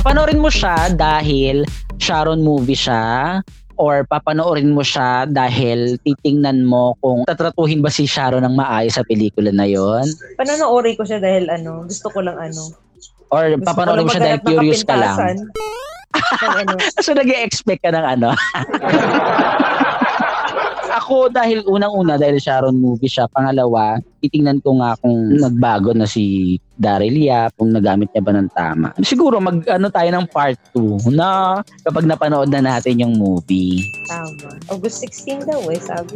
Papanoorin mo siya dahil Sharon movie siya or papanoorin mo siya dahil titingnan mo kung tatratuhin ba si Sharon ng maayos sa pelikula na yon Panonoorin ko siya dahil ano, gusto ko lang ano. or Gusto papanoorin mo siya dahil curious ka lang. ano. So nag expect ka ng ano? Ako dahil unang-una dahil Sharon movie siya. Pangalawa, titingnan ko nga kung nagbago na si Daryl Yap, kung nagamit niya ba ng tama. Siguro mag ano tayo ng part 2 na kapag napanood na natin yung movie. Tama. August 16 daw eh, sabi.